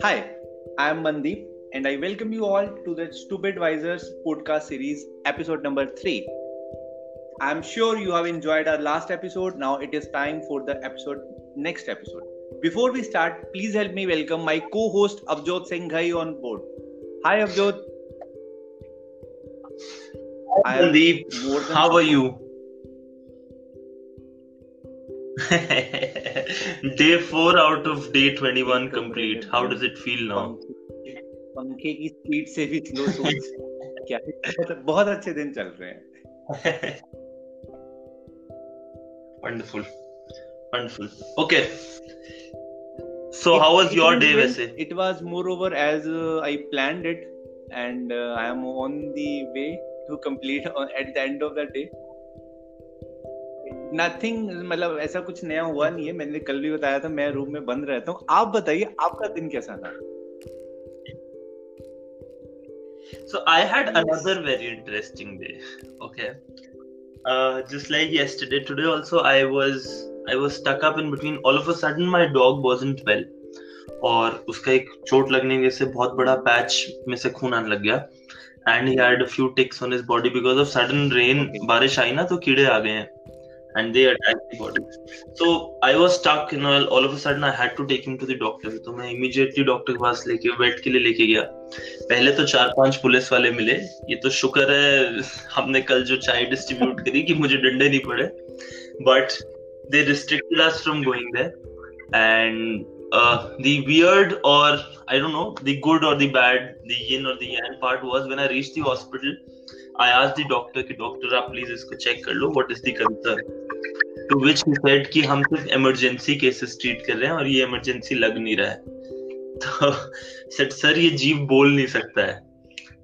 Hi, I am Mandeep and I welcome you all to the Stupid Visors podcast series, episode number 3. I am sure you have enjoyed our last episode. Now it is time for the episode next episode. Before we start, please help me welcome my co-host Abjot Singh Ghai on board. Hi Abjot. Hi Mandeep. How are you? day 4 out of day 21 complete. How does it feel now? पंखे की speed से भी slow सोच क्या बहुत अच्छे दिन चल रहे हैं wonderful wonderful okay so it, how was your day वैसे it was moreover as uh, i planned it and uh, i am on the way to complete at the end of the day Nothing मतलब ऐसा कुछ नया हुआ नहीं है मैंने कल भी बताया था मैं रूम में बंद रहता हूँ आप बताइए आपका दिन कैसा था So I had another very interesting day. Okay. Uh, just like yesterday, today also I was I was stuck up in between. All of a sudden my dog wasn't well. और उसका एक चोट लगने की से बहुत बड़ा पैच में से खून आने लग गया and he had a few ticks on his body because of sudden rain बारिश आई ना तो कीड़े आ गए हैं and they attacked the body. So I was stuck, you know, all of a sudden I had to take him to the doctor. तो मैं immediately doctor के पास लेके वेट के लिए लेके गया पहले तो चार पाँच पुलिस वाले मिले ये तो शुक्र है हमने कल जो चाय डिस्ट्रीब्यूट करी कि मुझे डंडे नहीं पड़े but they restricted us from going there and uh, the weird or i don't know the good or the bad the yin or the yang part was when i reached the hospital i asked the doctor कि doctor आप please इसको check कर लो what is the concern to which he said कि हम सिर्फ़ emergency cases treat कर रहे हैं और ये इमरजेंसी लग नहीं रहा है। तो सेट सर, ये जीव बोल नहीं सकता है।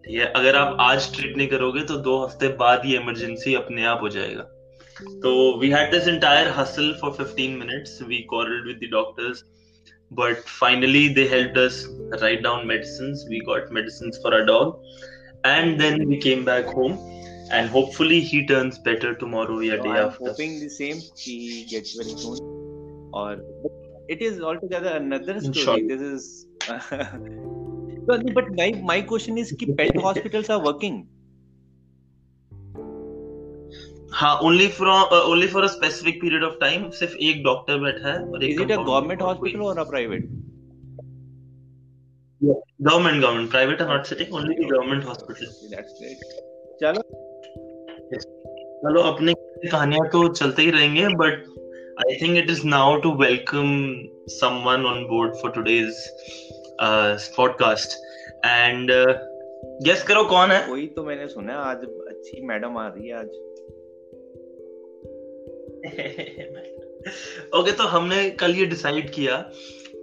ठीक है, अगर आप आज ट्रीट नहीं करोगे तो दो हफ़्ते बाद ये इमरजेंसी अपने आप हो जाएगा। तो we had this entire hassle for 15 minutes we quarreled with the doctors, but finally they helped us write down medicines. We got medicines for our dog, and then we came back home. and hopefully he turns better tomorrow or day I'm after. hoping the same he gets well soon. Or it is altogether another story. This is. but my my question is, कि pet hospitals are working. हाँ only for uh, only for a specific period of time सिर्फ एक doctor बैठा है और एक Is it a government hospital or a private? Yeah. Government, government. Private are not sitting. Only the government hospital. That's great. चलो चलो अपने कहानियाँ तो चलते ही रहेंगे but I think it is now to welcome someone on board for today's podcast and guess करो कौन है? वही तो मैंने सुना आज अच्छी मैडम आ रही है आज। ओके okay, तो हमने कल ये डिसाइड किया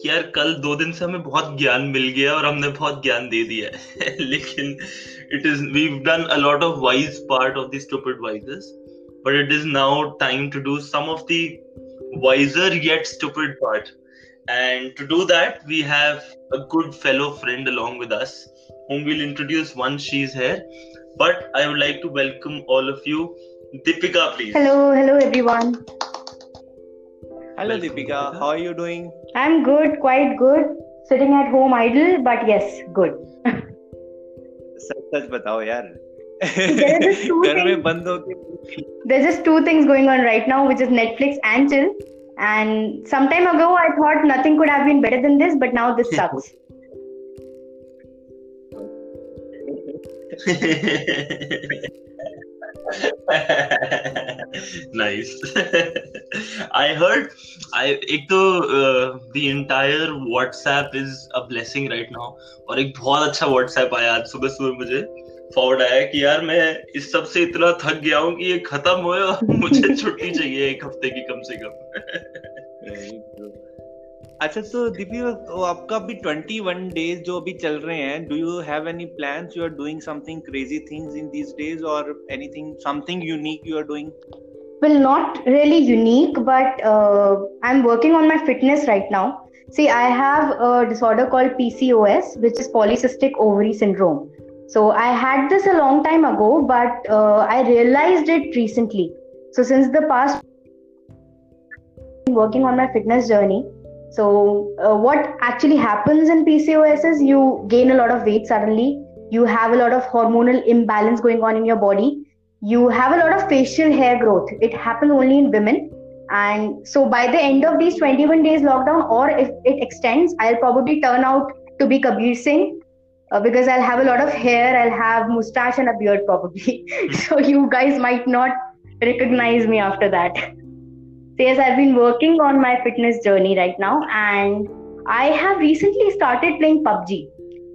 कि यार कल दो दिन से हमें बहुत ज्ञान मिल गया और हमने बहुत ज्ञान दे दिया है लेकिन it is we've done a lot of wise part of the stupid wises but it is now time to do some of the wiser yet stupid part and to do that we have a good fellow friend along with us whom we'll introduce once she's here but i would like to welcome all of you deepika please hello hello everyone hello deepika how are you doing i'm good quite good sitting at home idle but yes good सच सच बताओ यार घर में बंद हो के there's just two things going on right now which is netflix and chill and some time ago i thought nothing could have been better than this but now this sucks nice. I heard i to uh, the entire whatsapp is a blessing right now और एक बहुत अच्छा WhatsApp आया आज सुबह सुबह मुझे। Forward आया कि यार मैं इस सबसे इतना थक गया हूँ कि ये खत्म हो मुझे छुट्टी चाहिए एक हफ़्ते की कम से कम। अच्छा तो दीपी तो आपका भी 21 डेज जो अभी चल रहे हैं do you have any plans you are doing something crazy things in these days और anything something unique you are doing well not really unique but uh, i'm working on my fitness right now see i have a disorder called pcos which is polycystic ovary syndrome so i had this a long time ago but uh, i realized it recently so since the past working on my fitness journey so, uh, what actually happens in PCOS is you gain a lot of weight suddenly, you have a lot of hormonal imbalance going on in your body, you have a lot of facial hair growth. It happens only in women. And so, by the end of these 21 days lockdown, or if it extends, I'll probably turn out to be Kabir Singh uh, because I'll have a lot of hair, I'll have mustache and a beard probably. so, you guys might not recognize me after that. Yes, I've been working on my fitness journey right now, and I have recently started playing PUBG.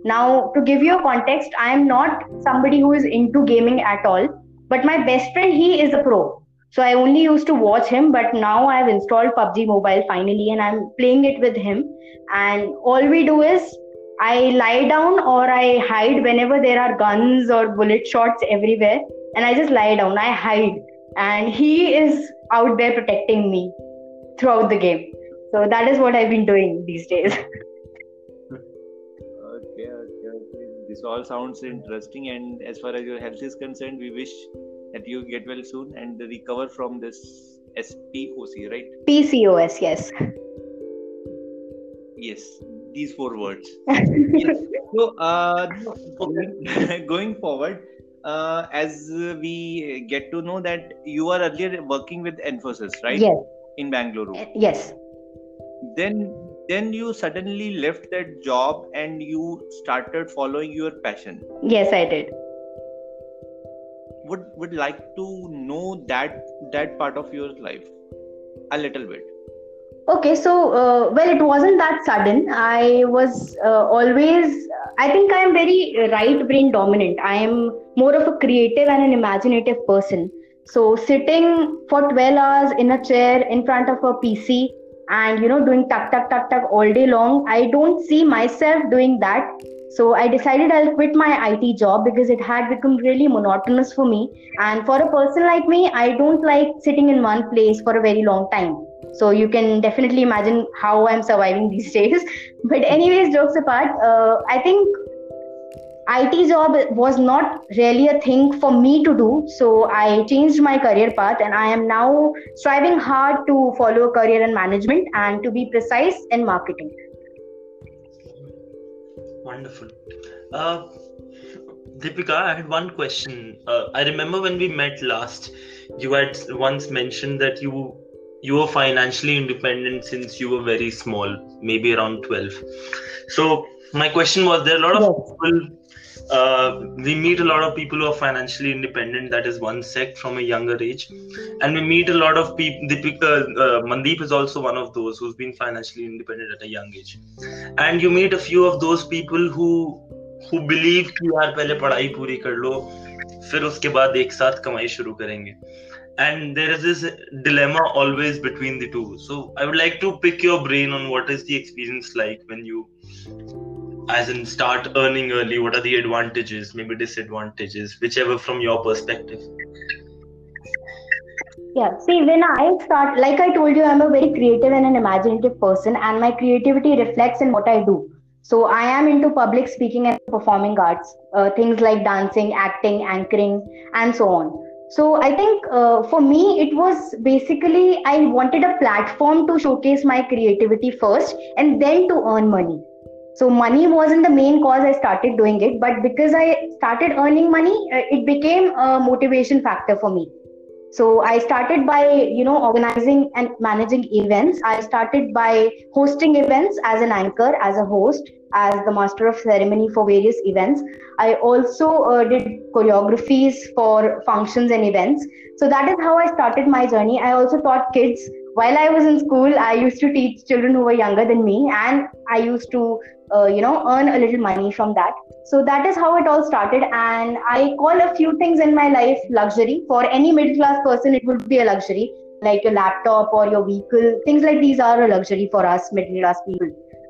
Now, to give you a context, I am not somebody who is into gaming at all, but my best friend, he is a pro. So I only used to watch him, but now I've installed PUBG Mobile finally, and I'm playing it with him. And all we do is I lie down or I hide whenever there are guns or bullet shots everywhere, and I just lie down. I hide, and he is out there protecting me throughout the game. So that is what I've been doing these days. okay, okay, okay. This all sounds interesting. And as far as your health is concerned, we wish that you get well soon and recover from this SPOC, right? PCOS, yes. Yes, these four words. yes. So, uh, going forward, uh, as we get to know that you are earlier working with Infosys, right? Yes. In Bangalore. Yes. Then, then you suddenly left that job and you started following your passion. Yes, I did. Would would like to know that that part of your life a little bit. Okay, so uh, well, it wasn't that sudden. I was uh, always, I think I am very right brain dominant. I am more of a creative and an imaginative person. So sitting for 12 hours in a chair in front of a PC and you know doing tuck tuck tuck tuck all day long, I don't see myself doing that. So I decided I'll quit my IT job because it had become really monotonous for me. And for a person like me, I don't like sitting in one place for a very long time. So you can definitely imagine how I'm surviving these days. But anyways, jokes apart, uh, I think IT job was not really a thing for me to do. So I changed my career path and I am now striving hard to follow a career in management and to be precise in marketing. Wonderful. Uh, Deepika, I had one question. Uh, I remember when we met last, you had once mentioned that you you were financially independent since you were very small, maybe around 12. So my question was there are a lot of people uh, we meet a lot of people who are financially independent that is one sect from a younger age and we meet a lot of people Deepika, uh, mandeep is also one of those who's been financially independent at a young age and you meet a few of those people who who believe कि यार पहले पढ़ाई पूरी कर लो फिर उसके बाद एक साथ कमाई शुरू करेंगे and there is this dilemma always between the two so i would like to pick your brain on what is the experience like when you as in start earning early what are the advantages maybe disadvantages whichever from your perspective? Yeah see when i start like i told you i'm a very creative and an imaginative person and my creativity reflects in what i do. So i am into public speaking and performing arts uh, things like dancing acting anchoring and so on. So i think uh, for me it was basically i wanted a platform to showcase my creativity first and then to earn money so money wasn't the main cause i started doing it but because i started earning money uh, it became a motivation factor for me. So i started by you know organizing and managing events. I started by hosting events as an anchor as a host as the master of ceremony for various events. I also uh, did choreographies for functions and events. So that is how i started my journey. I also taught kids. While I was in school, I used to teach children who were younger than me, and I used to, uh, you know, earn a little money from that. So that is how it all started. And I call a few things in my life luxury. For any middle class person, it would be a luxury, like your laptop or your vehicle. Things like these are a luxury for us middle class people.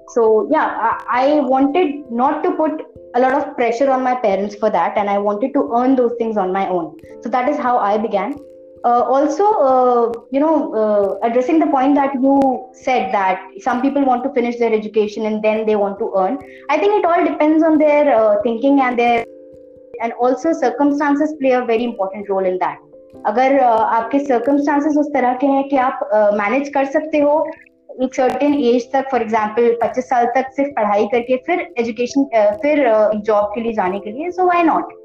So yeah, I wanted not to put a lot of pressure on my parents for that, and I wanted to earn those things on my own. So that is how I began uh, also uh, you know uh, addressing the point that you said that some people want to finish their education and then they want to earn i think it all depends on their uh, thinking and their and also circumstances play a very important role in that अगर uh, आपके circumstances उस तरह के हैं कि आप manage uh, कर सकते हो एक सर्टेन एज तक फॉर एग्जांपल 25 साल तक सिर्फ पढ़ाई करके फिर एजुकेशन फिर जॉब के लिए जाने के लिए so why not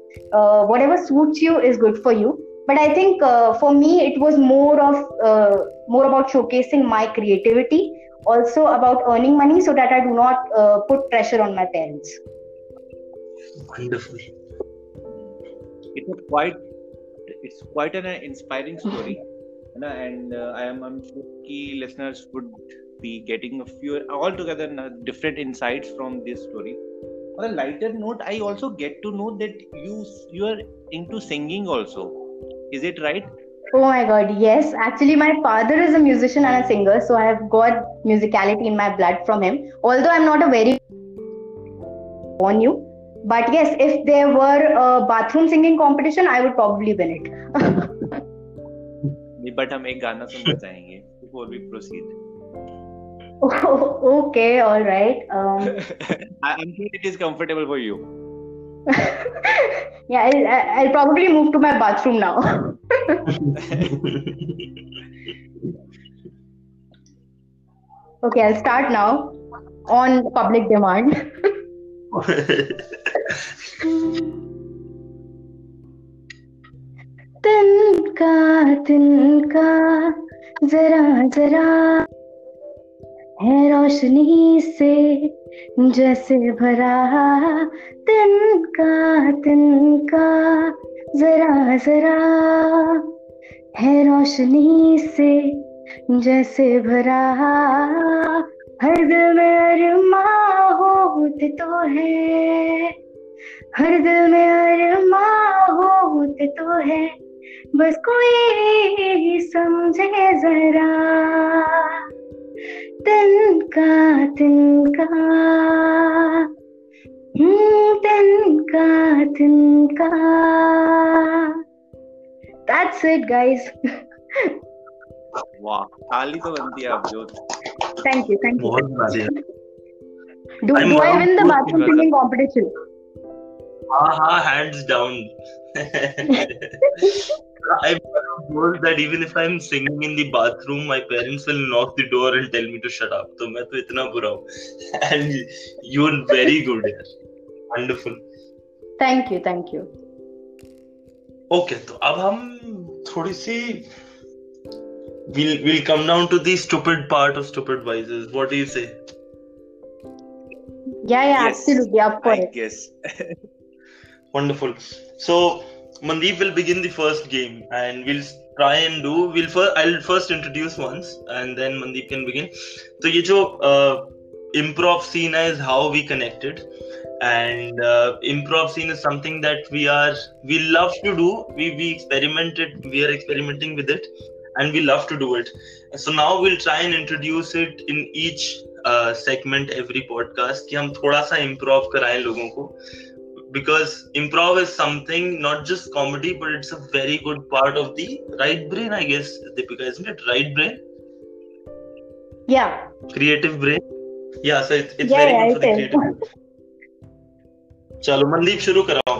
whatever suits you is good for you but i think uh, for me it was more of uh, more about showcasing my creativity also about earning money so that i do not uh, put pressure on my parents wonderful it was quite it's quite an inspiring story and uh, I am I'm sure key listeners would be getting a few altogether different insights from this story. On a lighter note, I also get to know that you you are into singing also. Is it right? Oh my god, yes. Actually, my father is a musician and a singer, so I have got musicality in my blood from him. Although I'm not a very on you, but yes, if there were a bathroom singing competition, I would probably win it. But हम एक गाना सुनना चाहेंगे before we proceed okay all right um i'm sure it is comfortable for you Yeah I'll, I'll probably move to my bathroom now okay i'll start now on public demand तिनका तिनका जरा जरा है रोशनी से जैसे भरा तिनका तिनका जरा जरा है रोशनी से, जैसे भरा हर दिल में अरमा होते तो है। हर दिल में अरमा होते तो है, बस कोई समझे जरा। तिनका तिनका तिनका तिनका That's it, guys. वाह ताली तो बनती है आप जो Thank you, thank you. बहुत बढ़िया Do, I'm do I now win the good bathroom with singing competition? हाँ हाँ hands down I'm told that even if I'm singing in the bathroom, my parents will knock the door and tell me to shut up. तो मैं तो इतना बुरा हूँ and you're very good यार wonderful Thank you, thank you. okay तो अब हम थोड़ी सी we'll we'll come down to the stupid part of stupid vices what do you say Yeah, yeah, Yes, absolutely. Up for I guess Wonderful. So Mandeep will begin the first game, and we'll try and do. We'll first. I'll first introduce once, and then Mandeep can begin. So ये जो uh, improv scene is how we connected, and uh, improv scene is something that we are we love to do. We we experimented. We are experimenting with it, and we love to do it. So now we'll try and introduce it in each uh, segment every podcast कि हम थोड़ा सा improv कराएँ लोगों को because improv is something not just comedy but it's a very good part of the right brain i guess deepika isn't it right brain Yeah. creative brain yeah so it's, it's Yeah, very yeah, good for the it is. creative brain चलो मनदीप शुरू कराओ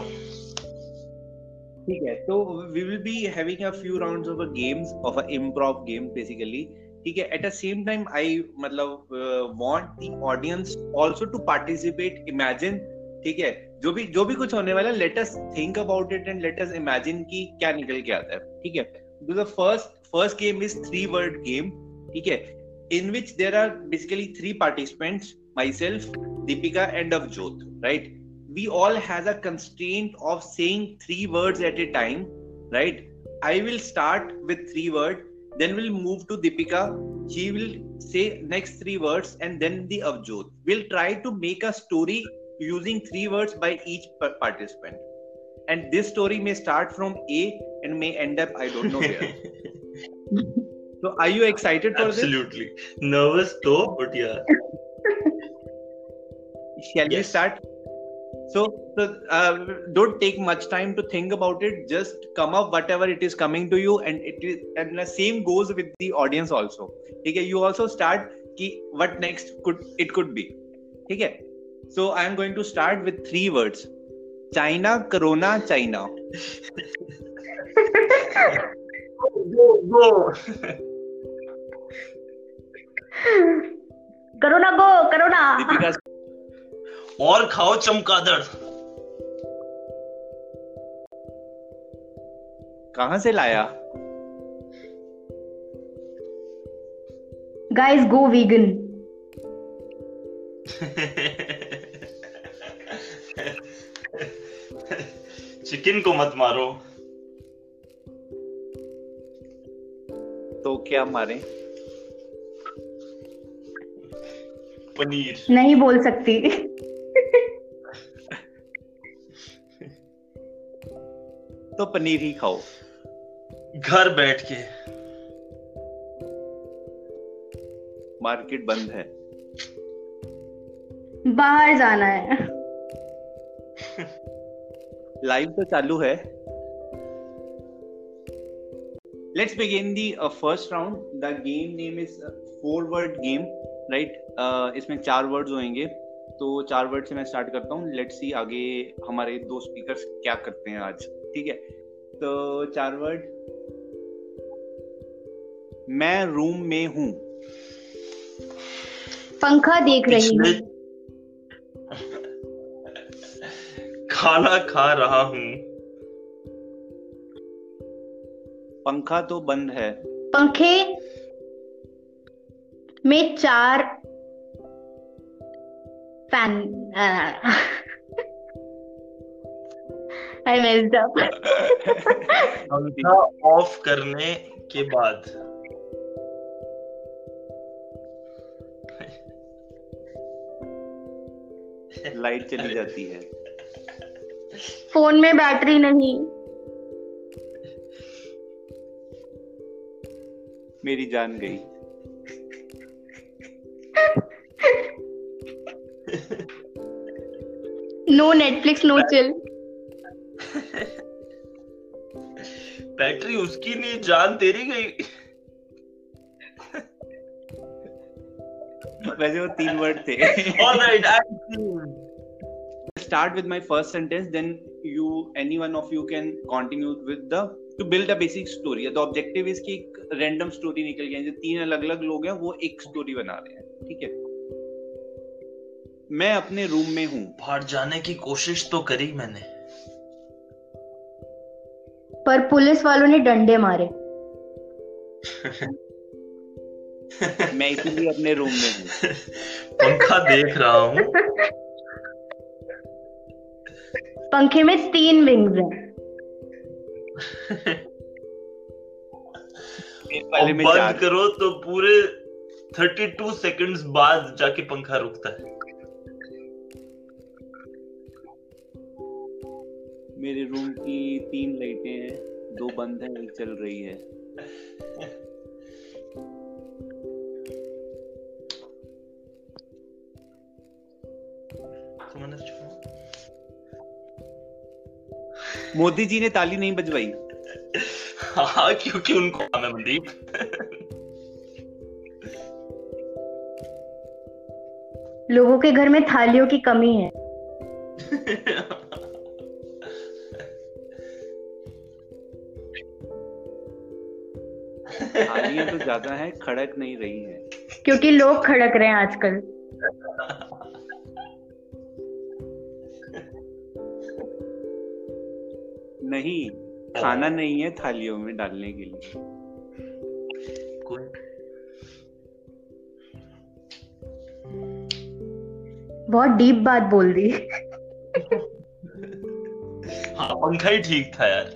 ठीक है तो we will be having a few rounds of a games of a improv game basically ठीक है at the same time I मतलब uh, want the audience also to participate imagine ठीक है? जो भी जो भी कुछ होने वाला let think about it and let imagine की क्या निकल के आता है, ठीक है? The first first game is three word game ठीक है? In which there are basically three participants myself Deepika and Avjot right we all has a constant of saying three words at a time right I will start with three word then will move to Deepika she will say next three words and then the Avjot will try to make a story using three words by each participant. And this story may start from a and may end up i don't know where. So are you excited for absolutely. Nervous though but yeah. This shall we start? So, so uh, don't take much time to think about it. Just come up whatever it is coming to you and it is and the same goes with the audience also. Okay you also start ki what next could it could be. Okay so i am going to start with three words china corona china go go करो ना गो करो ना दीपिका और खाओ चमकादड़ कहाँ से लाया guys go vegan chicken को मत मारो। तो क्या मारे? पनीर। नहीं बोल सकती। तो पनीर ही खाओ। घर बैठ के। मार्केट बंद है। बाहर जाना है। लाइव तो चालू है। Let's begin the first round the game name is four word game right इसमें चार वर्ड्स होंगे। तो चार वर्ड से मैं स्टार्ट करता हूँ। लेट्स सी आगे हमारे दो स्पीकर्स क्या करते हैं आज। ठीक है? तो चार वर्ड मैं रूम में हूँ। पंखा देख रही हूँ। खाना खा रहा हूँ। पंखा तो बंद है। पंखे में चार फ़ैन आई मेस्ड अप। पंखा ऑफ़ करने के बाद। लाइट चली जाती है। फ़ोन में बैटरी नहीं। मेरी जान गई। No Netflix no chill battery उसकी नहीं जान तेरी गई। वैसे वो तीन वर्ड थे। Alright start with my first sentence then you any one of you can continue with the to build a basic story. The objective is कि एक random story निकल गया है जो तीन अलग अलग लोग हैं वो एक story बना रहे हैं ठीक है? मैं अपने रूम में हूँ। बाहर जाने की कोशिश तो करी मैंने। पर पुलिस वालों ने डंडे मारे। मैं इसीलिए अपने रूम में हूँ। पंखा देख रहा हूँ। पंखे में तीन विंग्स हैं। और बंद करो तो पूरे 32 सेकंड्स बाद जाके पंखा रुकता है। मेरे रूम की तीन लाइटें हैं दो बंद हैं एक चल रही है। मोदी जी ने ताली नहीं बजवाई। हाँ क्योंकि उनको काम है मनदीप लोगों के घर में थालियों की कमी है। थालियाँ तो ज़्यादा है खड़क नहीं रही है। क्योंकि लोग खड़क रहे हैं आजकल। नहीं हाँ। खाना नहीं है थालियों में डालने के लिए। बहुत डीप बात बोल दी। हाँ पंखा ही ठीक था यार।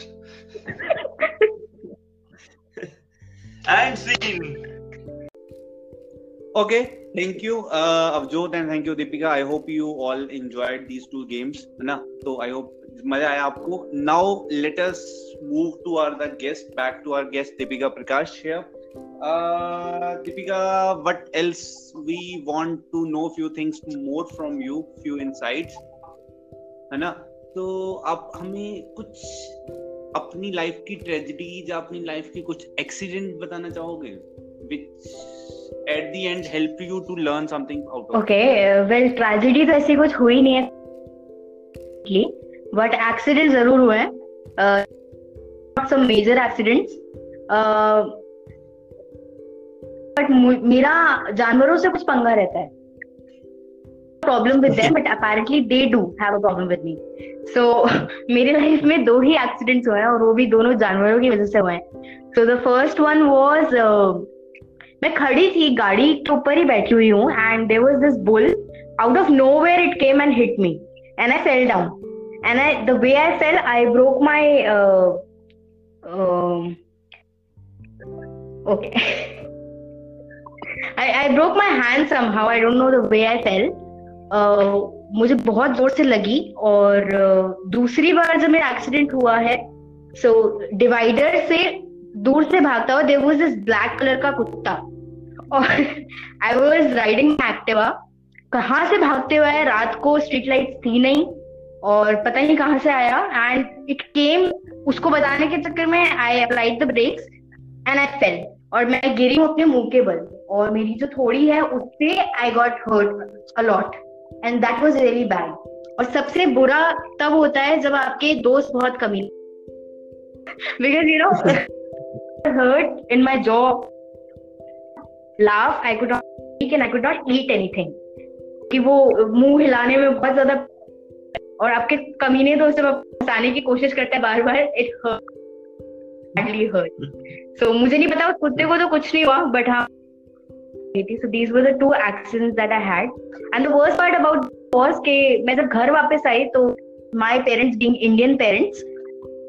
And scene okay thank you Avjot and thank you Deepika I hope you all enjoyed these two games है ना? तो आई होप मज़ा आया आपको। Now let us move to our the guest back to our guest Deepika Prakash Deepika what else we want to know few things more from you few insights है ना? तो आप हमें कुछ अपनी लाइफ की ट्रेजेडी या अपनी लाइफ की कुछ एक्सीडेंट बताना चाहोगे which at the end learn something तो ऐसी कुछ हुई नहीं है। बट एक्सीडेंट ज़रूर हुए हैं। सम मेजर एक्सीडेंट्स बट मेरा जानवरों से कुछ पंगा रहता है। Problem with them but apparently they do have a problem with me so मेरे लाइफ में दो ही एक्सीडेंट्स हुए हैं और वो भी दोनों जानवरों की वजह से हुए हैं। So the first one was मैं खड़ी थी गाड़ी के ऊपर ही बैठी हुई हूँ and there was this bull out of nowhere it came and hit me and I fell down and I the way I fell, I broke my uh, uh, okay. I, I broke my hand somehow. I don't know the way I fell. Uh, मुझे बहुत ज़ोर से लगी और uh, दूसरी बार जब मेरा accident हुआ है सो so, डिवाइडर से दूर से भागता हुआ there was this black colour का कुत्ता और आई वॉज़ राइडिंग एक्टिवा कहाँ से भागते हुए रात को स्ट्रीट लाइट थी नहीं और पता नहीं कहाँ से आया एंड इट केम उसको बताने के चक्कर में I applied the brakes and I fell और मैं गिरी हूँ अपने मुँह के बल और मेरी जो थोड़ी है उससे I got hurt a lot and that was really bad और सबसे बुरा तब होता है जब आपके दोस्त बहुत कमी because you know hurt in my jaw laugh I could not I could not eat anything कि वो मुँह हिलाने में बहुत ज़्यादा और आपके कमीने दोस्त जब फंसाने की कोशिश करते हैं बार बार इट हर्ट हर्ट सो मुझे नहीं पता उस कुत्ते को तो कुछ नहीं हुआ बट हाँ so these were the two accidents that I had and the worst part about was कि मैं जब घर वापस आई तो my parents being Indian parents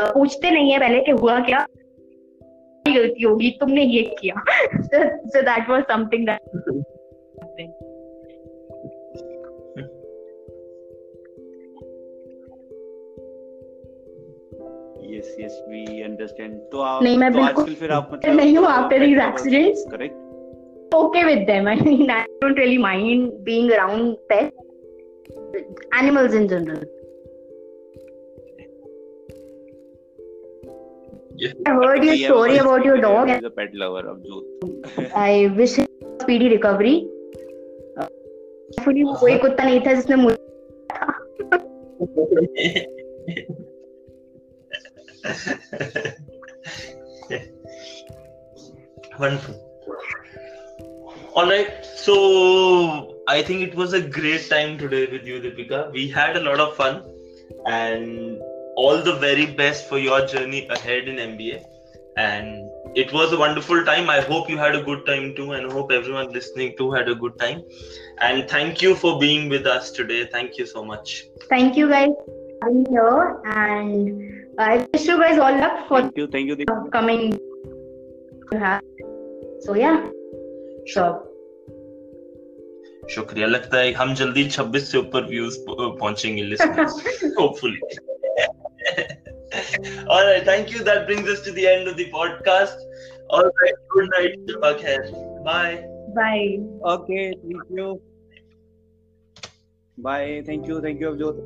पूछते नहीं है पहले कि हुआ क्या गलती होगी तुमने ये किया so, so that was something that yes yes we understand तो आप नहीं मैं तो बिल्कुल आजकल फिर आप मतलब नहीं हूँ after these accidents correct okay with them I mean I don't really mind being around pets animals in general Yeah. I heard your story about your dog is a pet lover of Jyot I wish him speedy recovery. Hopefully वो कोई कुत्ता नहीं था जिसने मुझे Wonderful. All right. So I think it was a great time today with you, Deepika. We had a lot of fun, and all the very best for your journey ahead in MBA. And it was a wonderful time. I hope you had a good time too, and hope everyone listening too had a good time. And thank you for being with us today. Thank you so much. Thank you guys for having here, and I wish you guys all luck for thank you thank you the coming. you have. So yeah, sure. शुक्रिया लगता है हम जल्दी 26 से ऊपर views पहुंचेंगे listeners hopefully all right thank you that brings us to the end of the podcast all right good night Shiva Khair. bye Bye. okay thank you bye thank you thank you Avjot